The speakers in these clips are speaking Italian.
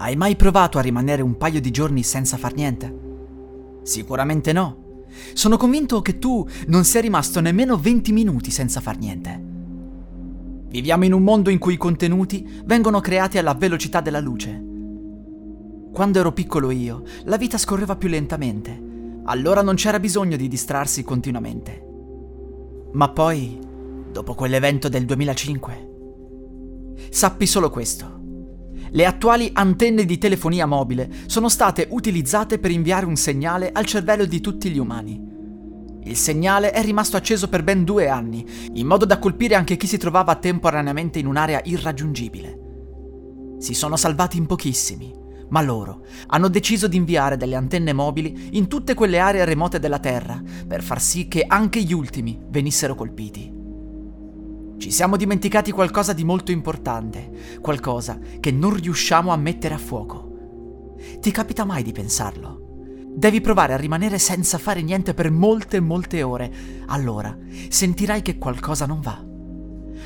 Hai mai provato a rimanere un paio di giorni senza far niente? Sicuramente no. Sono convinto che tu non sia rimasto nemmeno 20 minuti senza far niente. Viviamo in un mondo in cui i contenuti vengono creati alla velocità della luce. Quando ero piccolo io, la vita scorreva più lentamente. Allora non c'era bisogno di distrarsi continuamente. Ma poi, dopo quell'evento del 2005, sappi solo questo. Le attuali antenne di telefonia mobile sono state utilizzate per inviare un segnale al cervello di tutti gli umani. Il segnale è rimasto acceso per ben due anni, in modo da colpire anche chi si trovava temporaneamente in un'area irraggiungibile. Si sono salvati in pochissimi, ma loro hanno deciso di inviare delle antenne mobili in tutte quelle aree remote della Terra per far sì che anche gli ultimi venissero colpiti. Ci siamo dimenticati qualcosa di molto importante, qualcosa che non riusciamo a mettere a fuoco. Ti capita mai di pensarlo? Devi provare a rimanere senza fare niente per molte, molte ore. Allora sentirai che qualcosa non va.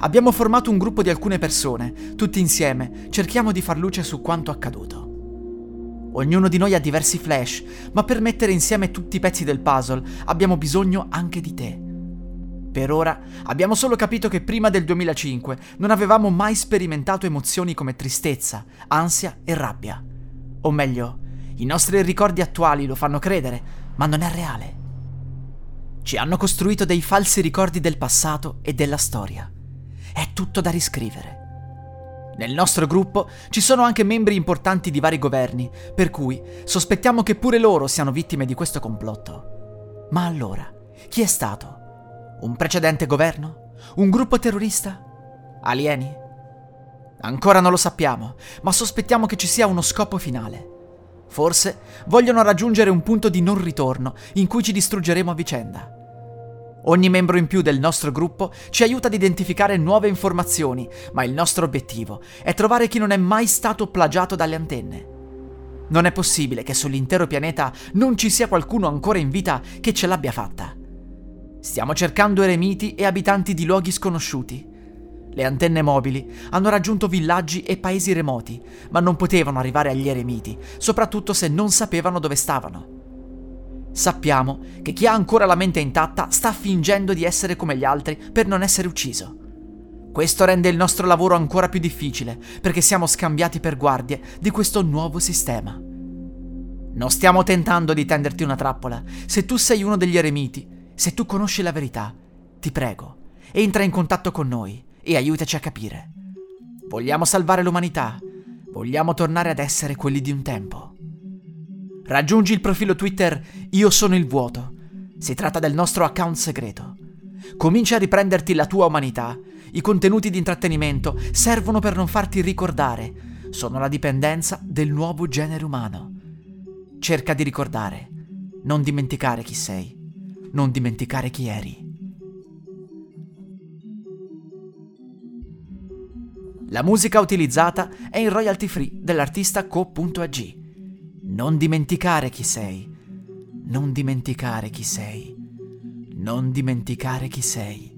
Abbiamo formato un gruppo di alcune persone, tutti insieme cerchiamo di far luce su quanto accaduto. Ognuno di noi ha diversi flash, ma per mettere insieme tutti i pezzi del puzzle abbiamo bisogno anche di te. Per ora abbiamo solo capito che prima del 2005 non avevamo mai sperimentato emozioni come tristezza, ansia e rabbia. O meglio, i nostri ricordi attuali lo fanno credere, ma non è reale. Ci hanno costruito dei falsi ricordi del passato e della storia. È tutto da riscrivere. Nel nostro gruppo ci sono anche membri importanti di vari governi, per cui sospettiamo che pure loro siano vittime di questo complotto. Ma allora, chi è stato? Un precedente governo? Un gruppo terrorista? Alieni? Ancora non lo sappiamo, ma sospettiamo che ci sia uno scopo finale. Forse vogliono raggiungere un punto di non ritorno in cui ci distruggeremo a vicenda. Ogni membro in più del nostro gruppo ci aiuta ad identificare nuove informazioni, ma il nostro obiettivo è trovare chi non è mai stato plagiato dalle antenne. Non è possibile che sull'intero pianeta non ci sia qualcuno ancora in vita che ce l'abbia fatta. Stiamo cercando eremiti e abitanti di luoghi sconosciuti. Le antenne mobili hanno raggiunto villaggi e paesi remoti, ma non potevano arrivare agli eremiti, soprattutto se non sapevano dove stavano. Sappiamo che chi ha ancora la mente intatta sta fingendo di essere come gli altri per non essere ucciso. Questo rende il nostro lavoro ancora più difficile perché siamo scambiati per guardie di questo nuovo sistema. Non stiamo tentando di tenderti una trappola. Se tu sei uno degli eremiti, se tu conosci la verità, ti prego, entra in contatto con noi e aiutaci a capire. Vogliamo salvare l'umanità. Vogliamo tornare ad essere quelli di un tempo. Raggiungi il profilo Twitter Io sono il vuoto. Si tratta del nostro account segreto. Comincia a riprenderti la tua umanità. I contenuti di intrattenimento servono per non farti ricordare. Sono la dipendenza del nuovo genere umano. Cerca di ricordare. Non dimenticare chi sei. Non dimenticare chi eri. La musica utilizzata è in royalty free dell'artista co.ag. Non dimenticare chi sei. Non dimenticare chi sei. Non dimenticare chi sei.